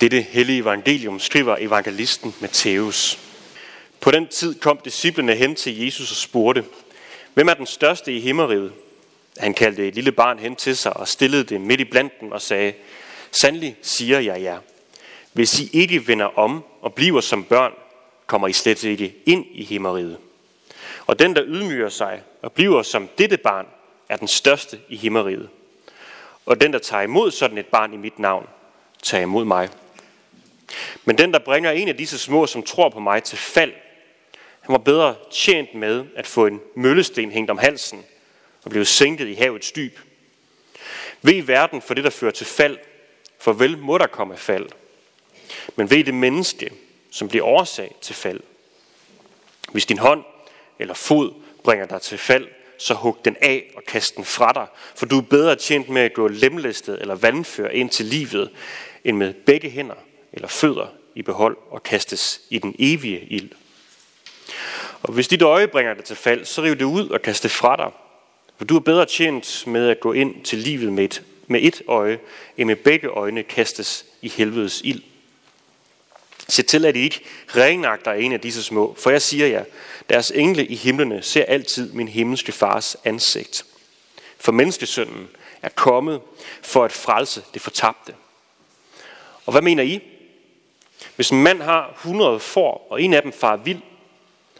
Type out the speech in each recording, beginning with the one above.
Dette hellige evangelium skriver evangelisten Matthæus. På den tid kom disciplene hen til Jesus og spurgte, Hvem er den største i himmeriget? Han kaldte et lille barn hen til sig og stillede det midt i blandt dem og sagde, Sandelig siger jeg jer, hvis I ikke vender om og bliver som børn, kommer I slet ikke ind i himmeriget. Og den, der ydmyger sig og bliver som dette barn, er den største i himmeriget. Og den, der tager imod sådan et barn i mit navn, tager imod mig. Men den, der bringer en af disse små, som tror på mig, til fald, han var bedre tjent med at få en møllesten hængt om halsen og blive sænket i havets dyb. Ved verden for det, der fører til fald, for vel må der komme fald. Men ved det menneske, som bliver årsag til fald. Hvis din hånd eller fod bringer dig til fald, så hug den af og kast den fra dig, for du er bedre tjent med at gå lemlæstet eller vandfør ind til livet, end med begge hænder eller fødder i behold og kastes i den evige ild. Og hvis dit øje bringer dig til fald, så riv det ud og kast det fra dig, for du er bedre tjent med at gå ind til livet med et, med et øje, end med begge øjne kastes i helvedes ild. Se til, at I ikke renagter en af disse små, for jeg siger jer, deres engle i himlene ser altid min himmelske fars ansigt. For menneskesønnen er kommet for at frelse det fortabte. Og hvad mener I? Hvis en mand har 100 får, og en af dem far vild,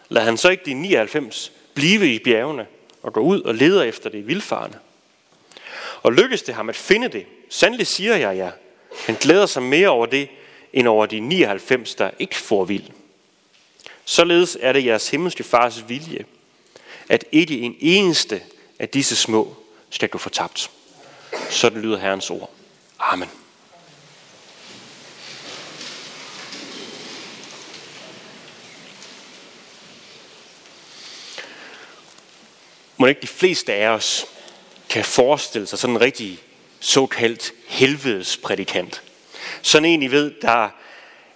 lader han så ikke de 99 blive i bjergene og gå ud og leder efter det vildfarne. Og lykkes det ham at finde det, sandelig siger jeg jer, han glæder sig mere over det, end over de 99, der ikke får vild. Således er det jeres himmelske fars vilje, at ikke en eneste af disse små skal gå fortabt. Sådan lyder Herrens ord. Amen. Må ikke de fleste af os kan forestille sig sådan en rigtig såkaldt helvedesprædikant. Sådan en, I ved, der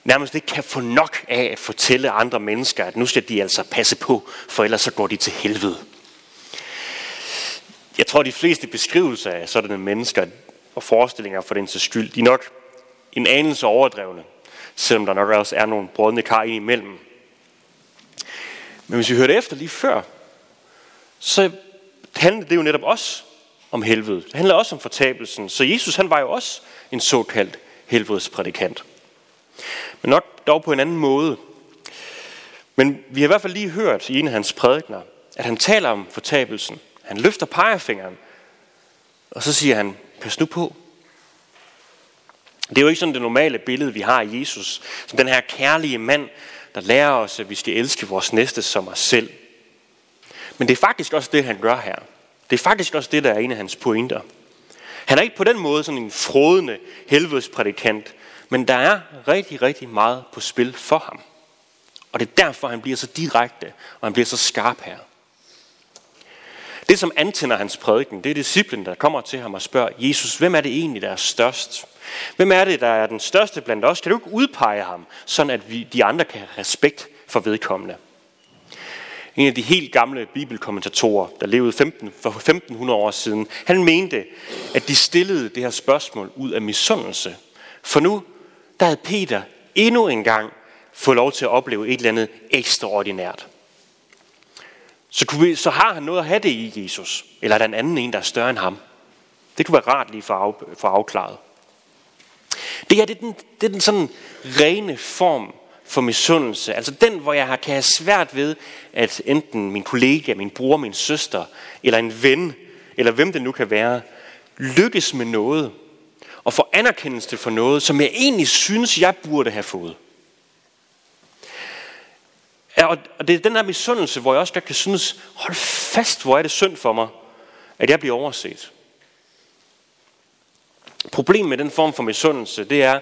nærmest ikke kan få nok af at fortælle andre mennesker, at nu skal de altså passe på, for ellers så går de til helvede. Jeg tror, de fleste beskrivelser af sådanne mennesker og forestillinger for den til skyld, de er nok en anelse overdrevne, selvom der nok også er nogle brødne kar imellem. Men hvis vi hørte efter lige før, så handler det jo netop også om helvede. Det handler også om fortabelsen. Så Jesus han var jo også en såkaldt helvedesprædikant. Men nok dog på en anden måde. Men vi har i hvert fald lige hørt i en af hans prædikner, at han taler om fortabelsen. Han løfter pegefingeren, og så siger han, pas nu på. Det er jo ikke sådan det normale billede, vi har af Jesus, som den her kærlige mand, der lærer os, at vi skal elske vores næste som os selv. Men det er faktisk også det, han gør her. Det er faktisk også det, der er en af hans pointer. Han er ikke på den måde sådan en frodende helvedesprædikant, men der er rigtig, rigtig meget på spil for ham. Og det er derfor, han bliver så direkte, og han bliver så skarp her. Det, som antænder hans prædiken, det er disciplen, der kommer til ham og spørger, Jesus, hvem er det egentlig, der er størst? Hvem er det, der er den største blandt os? Kan du ikke udpege ham, sådan at vi, de andre kan have respekt for vedkommende? En af de helt gamle bibelkommentatorer, der levede 15, for 1500 år siden, han mente, at de stillede det her spørgsmål ud af misundelse. For nu, der havde Peter endnu en gang fået lov til at opleve et eller andet ekstraordinært. Så, kunne vi, så har han noget at have det i Jesus. Eller er der en anden en, der er større end ham? Det kunne være rart lige for, af, for afklaret. Det her det er, den, det er den sådan rene form for misundelse. Altså den, hvor jeg kan have svært ved, at enten min kollega, min bror, min søster, eller en ven, eller hvem det nu kan være, lykkes med noget, og får anerkendelse for noget, som jeg egentlig synes, jeg burde have fået. Og det er den her misundelse, hvor jeg også godt kan synes, hold fast, hvor er det synd for mig, at jeg bliver overset. Problemet med den form for misundelse, det er,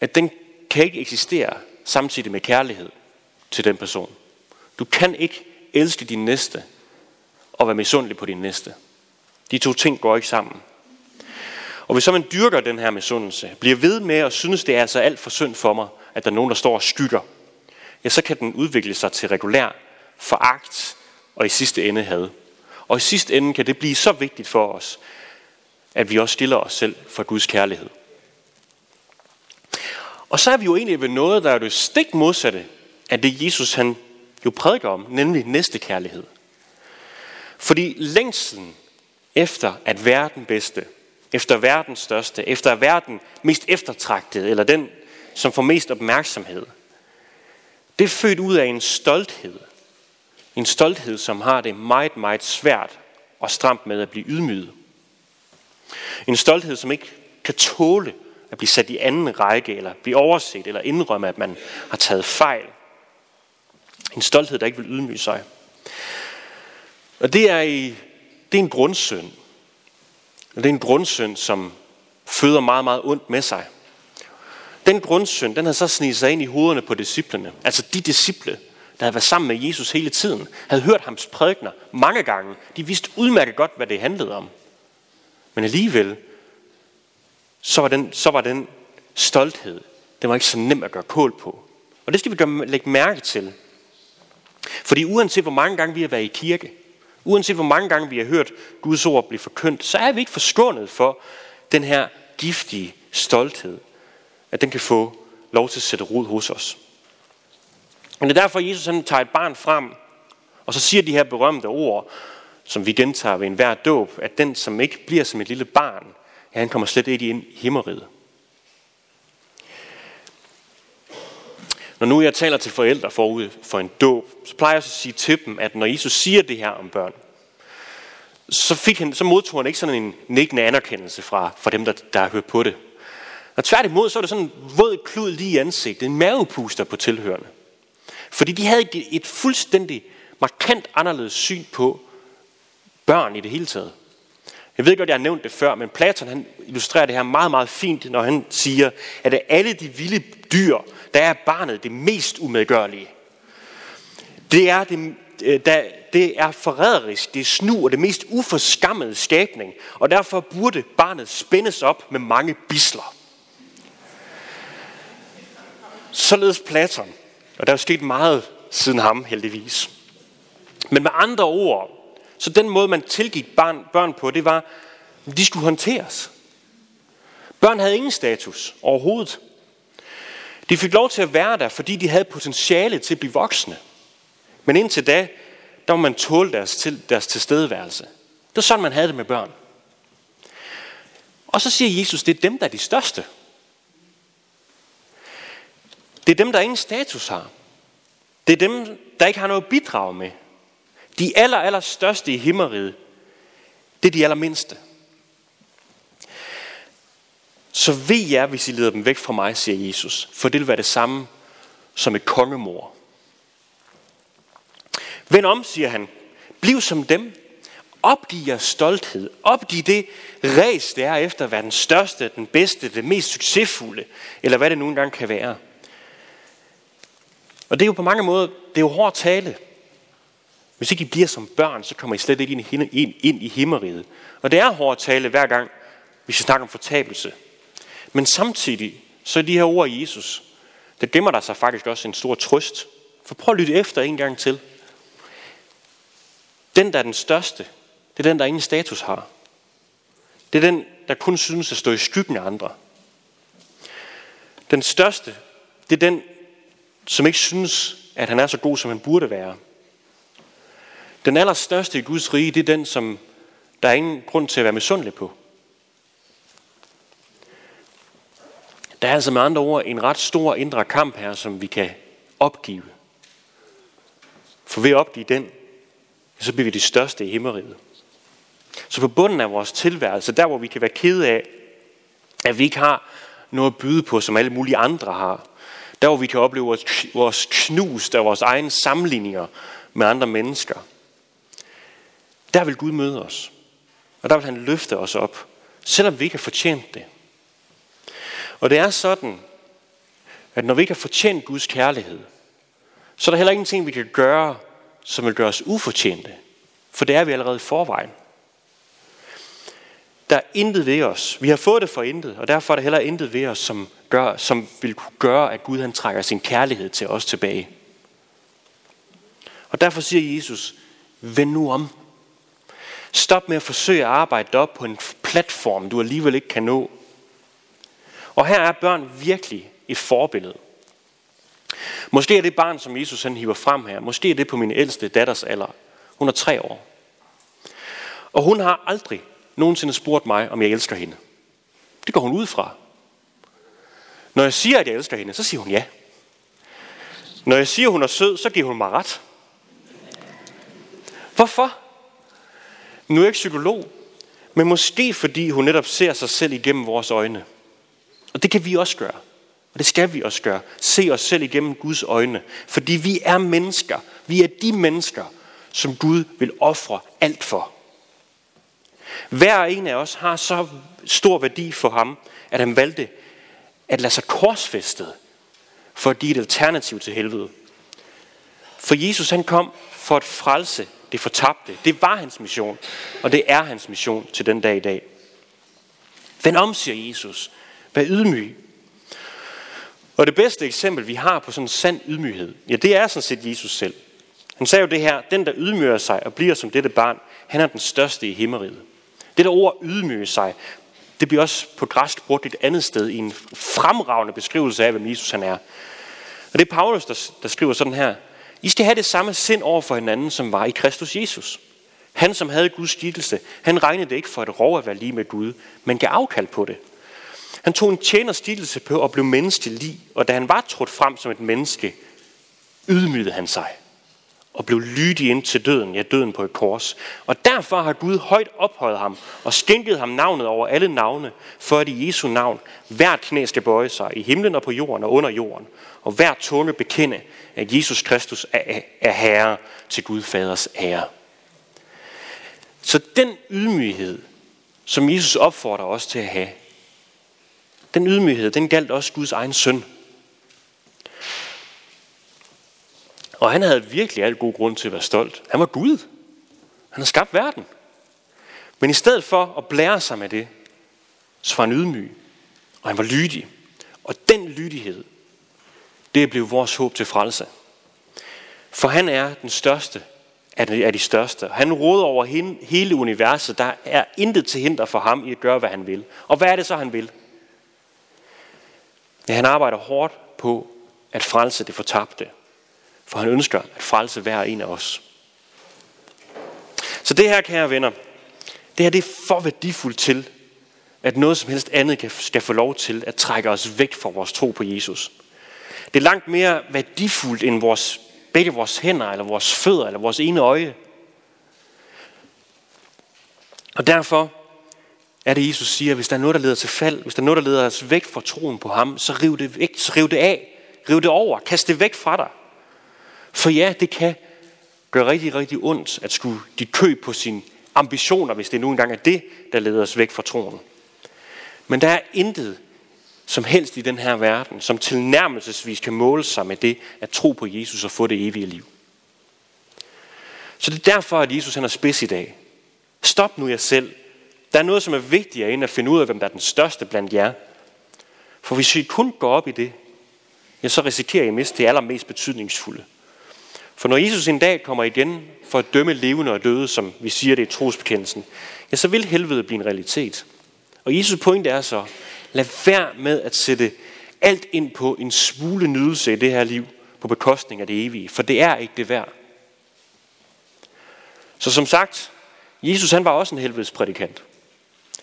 at den kan ikke eksistere samtidig med kærlighed til den person. Du kan ikke elske din næste og være misundelig på din næste. De to ting går ikke sammen. Og hvis så man dyrker den her misundelse, bliver ved med at synes, det er altså alt for synd for mig, at der er nogen, der står og skygger, ja, så kan den udvikle sig til regulær foragt og i sidste ende had. Og i sidste ende kan det blive så vigtigt for os, at vi også stiller os selv for Guds kærlighed. Og så er vi jo egentlig ved noget, der er det stik modsatte af det, Jesus han jo prædiker om, nemlig næstekærlighed. Fordi længslen efter at være den bedste, efter verdens største, efter at være den mest eftertragtede, eller den, som får mest opmærksomhed, det er født ud af en stolthed. En stolthed, som har det meget, meget svært og stramt med at blive ydmyget. En stolthed, som ikke kan tåle at blive sat i anden række, eller blive overset, eller indrømme, at man har taget fejl. En stolthed, der ikke vil ydmyge sig. Og det er, i, det er en grundsynd. Og det er en grundsynd, som føder meget, meget ondt med sig. Den grundsynd, den havde så sniget sig ind i hovederne på disciplene. Altså de disciple, der havde været sammen med Jesus hele tiden, havde hørt hans prædikner mange gange. De vidste udmærket godt, hvad det handlede om. Men alligevel, så var den, så var den stolthed, den var ikke så nem at gøre kål på. Og det skal vi gøre, lægge mærke til. Fordi uanset hvor mange gange vi har været i kirke, uanset hvor mange gange vi har hørt Guds ord blive forkyndt, så er vi ikke forskånet for den her giftige stolthed, at den kan få lov til at sætte rod hos os. Og det er derfor, at Jesus han tager et barn frem, og så siger de her berømte ord, som vi gentager ved enhver dåb, at den, som ikke bliver som et lille barn, ja, han kommer slet ikke ind i himmeriget. Når nu jeg taler til forældre forud for en dåb, så plejer jeg at sige til dem, at når Jesus siger det her om børn, så, fik han, så modtog han ikke sådan en nikkende anerkendelse fra, fra dem, der, der har hørt på det. Og tværtimod, så er det sådan en våd klud lige i ansigtet, en mavepuster på tilhørende. Fordi de havde et, et fuldstændig markant anderledes syn på børn i det hele taget. Jeg ved godt, jeg har nævnt det før, men Platon han illustrerer det her meget, meget fint, når han siger, at af alle de vilde dyr, der er barnet det mest umedgørlige. Det er, det, øh, der, det er forræderisk, det er snu og det mest uforskammede skabning, og derfor burde barnet spændes op med mange bisler. Således Platon, og der er sket meget siden ham heldigvis. Men med andre ord, så den måde, man tilgik barn, børn på, det var, at de skulle håndteres. Børn havde ingen status overhovedet. De fik lov til at være der, fordi de havde potentiale til at blive voksne. Men indtil da, der må man tåle deres, til, deres tilstedeværelse. Det var sådan, man havde det med børn. Og så siger Jesus, det er dem, der er de største. Det er dem, der ingen status har. Det er dem, der ikke har noget bidrag med. De aller, aller største i himmeriget, det er de allermindste. Så ved jer, hvis I leder dem væk fra mig, siger Jesus, for det vil være det samme som et kongemor. Vend om, siger han. Bliv som dem. Opgiv jeres stolthed. Opgiv det ræs, det er efter at være den største, den bedste, det mest succesfulde, eller hvad det nu engang kan være. Og det er jo på mange måder, det er jo hård tale. Hvis ikke I bliver som børn, så kommer I slet ikke ind i, ind, ind i himmeriget. Og det er hårdt tale hver gang, hvis vi snakker om fortabelse. Men samtidig, så er de her ord af Jesus, der gemmer der sig faktisk også en stor trøst. For prøv at lytte efter en gang til. Den, der er den største, det er den, der ingen status har. Det er den, der kun synes at stå i skyggen af andre. Den største, det er den, som ikke synes, at han er så god, som han burde være. Den allerstørste i Guds rige, det er den, som der er ingen grund til at være misundelig på. Der er altså med andre ord en ret stor indre kamp her, som vi kan opgive. For ved at opgive den, så bliver vi de største i himmeriget. Så på bunden af vores tilværelse, der hvor vi kan være kede af, at vi ikke har noget at byde på, som alle mulige andre har. Der hvor vi kan opleve vores knust af vores egne sammenligninger med andre mennesker. Der vil Gud møde os. Og der vil han løfte os op, selvom vi ikke har fortjent det. Og det er sådan, at når vi ikke har fortjent Guds kærlighed, så er der heller ingenting, vi kan gøre, som vil gøre os ufortjente. For det er vi allerede i forvejen. Der er intet ved os. Vi har fået det for intet, og derfor er der heller intet ved os, som, gør, som vil kunne gøre, at Gud han trækker sin kærlighed til os tilbage. Og derfor siger Jesus, vend nu om. Stop med at forsøge at arbejde op på en platform, du alligevel ikke kan nå. Og her er børn virkelig et forbillede. Måske er det barn, som Jesus han hiver frem her, måske er det på min ældste datters alder. Hun er tre år. Og hun har aldrig nogensinde spurgt mig, om jeg elsker hende. Det går hun ud fra. Når jeg siger, at jeg elsker hende, så siger hun ja. Når jeg siger, at hun er sød, så giver hun mig ret. Hvorfor? Nu er jeg ikke psykolog, men måske fordi hun netop ser sig selv igennem vores øjne. Og det kan vi også gøre. Og det skal vi også gøre. Se os selv igennem Guds øjne. Fordi vi er mennesker. Vi er de mennesker, som Gud vil ofre alt for. Hver en af os har så stor værdi for ham, at han valgte at lade sig korsfæstet for at give et alternativ til helvede. For Jesus han kom for at frelse det fortabte. Det var hans mission, og det er hans mission til den dag i dag. Vend om, siger Jesus. Vær ydmyg. Og det bedste eksempel, vi har på sådan en sand ydmyghed, ja, det er sådan set Jesus selv. Han sagde jo det her, den der ydmyger sig og bliver som dette barn, han er den største i himmeriget. Det der ord ydmyge sig, det bliver også på græsk brugt et andet sted i en fremragende beskrivelse af, hvem Jesus han er. Og det er Paulus, der, der skriver sådan her. I skal have det samme sind over for hinanden, som var i Kristus Jesus. Han, som havde Guds skikkelse, han regnede det ikke for et rov at være lige med Gud, men gav afkald på det. Han tog en tjeners skikkelse på og blev menneskelig, og da han var trådt frem som et menneske, ydmygede han sig og blev lydig ind til døden, ja døden på et kors. Og derfor har Gud højt ophøjet ham og skænket ham navnet over alle navne, for at i Jesu navn hvert knæ skal bøje sig i himlen og på jorden og under jorden, og hver tunge bekende, at Jesus Kristus er, er Herre til Gud Faders ære. Så den ydmyghed, som Jesus opfordrer os til at have, den ydmyghed, den galt også Guds egen søn. Og han havde virkelig alt god grund til at være stolt. Han var Gud. Han havde skabt verden. Men i stedet for at blære sig med det, så var han ydmyg. Og han var lydig. Og den lydighed, det blev vores håb til frelse. For han er den største af de største. Han råder over hele universet. Der er intet til hinder for ham i at gøre, hvad han vil. Og hvad er det så, han vil? Ja, han arbejder hårdt på at frelse det fortabte. For han ønsker at frelse hver en af os. Så det her, kære venner, det her det er for værdifuldt til, at noget som helst andet skal få lov til at trække os væk fra vores tro på Jesus. Det er langt mere værdifuldt end vores, begge vores hænder, eller vores fødder, eller vores ene øje. Og derfor er det, Jesus siger, hvis der er noget, der leder til fald, hvis der er noget, der leder os væk fra troen på ham, så riv det væk, så riv det af, riv det over, kast det væk fra dig. For ja, det kan gøre rigtig, rigtig ondt at skulle give køb på sine ambitioner, hvis det nu engang er det, der leder os væk fra troen. Men der er intet som helst i den her verden, som tilnærmelsesvis kan måle sig med det at tro på Jesus og få det evige liv. Så det er derfor, at Jesus han er spids i dag. Stop nu jer selv. Der er noget, som er vigtigere end at finde ud af, hvem der er den største blandt jer. For hvis I kun går op i det, ja, så risikerer I at miste det allermest betydningsfulde. For når Jesus en dag kommer igen for at dømme levende og døde, som vi siger det i trosbekendelsen, ja, så vil helvede blive en realitet. Og Jesus pointe er så, lad være med at sætte alt ind på en smule nydelse i det her liv på bekostning af det evige, for det er ikke det værd. Så som sagt, Jesus han var også en helvedesprædikant.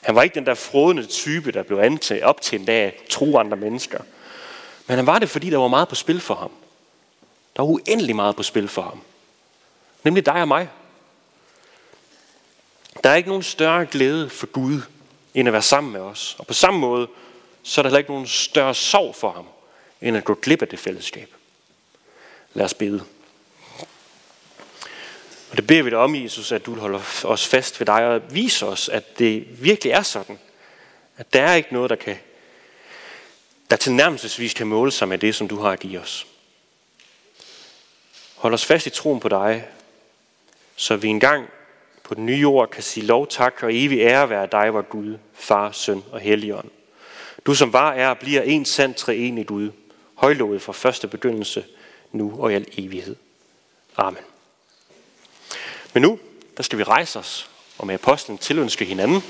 Han var ikke den der frodende type, der blev antaget op til at tro andre mennesker. Men han var det, fordi der var meget på spil for ham. Der er uendelig meget på spil for ham. Nemlig dig og mig. Der er ikke nogen større glæde for Gud, end at være sammen med os. Og på samme måde, så er der heller ikke nogen større sorg for ham, end at gå glip af det fællesskab. Lad os bede. Og det beder vi dig om, Jesus, at du holder os fast ved dig og viser os, at det virkelig er sådan. At der er ikke noget, der kan der tilnærmelsesvis kan måle sig med det, som du har at give os. Hold os fast i troen på dig, så vi engang på den nye jord kan sige lov, tak og evig ære være dig, var Gud, Far, Søn og Helligånd. Du som var, er og bliver en sand treenig Gud, højlovet fra første begyndelse, nu og i al evighed. Amen. Men nu, der skal vi rejse os og med apostlen tilønske hinanden,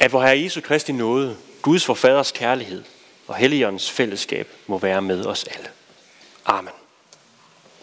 at vor Herre Jesu Kristi nåde, Guds for faders kærlighed og Helligåndens fællesskab må være med os alle. Amen.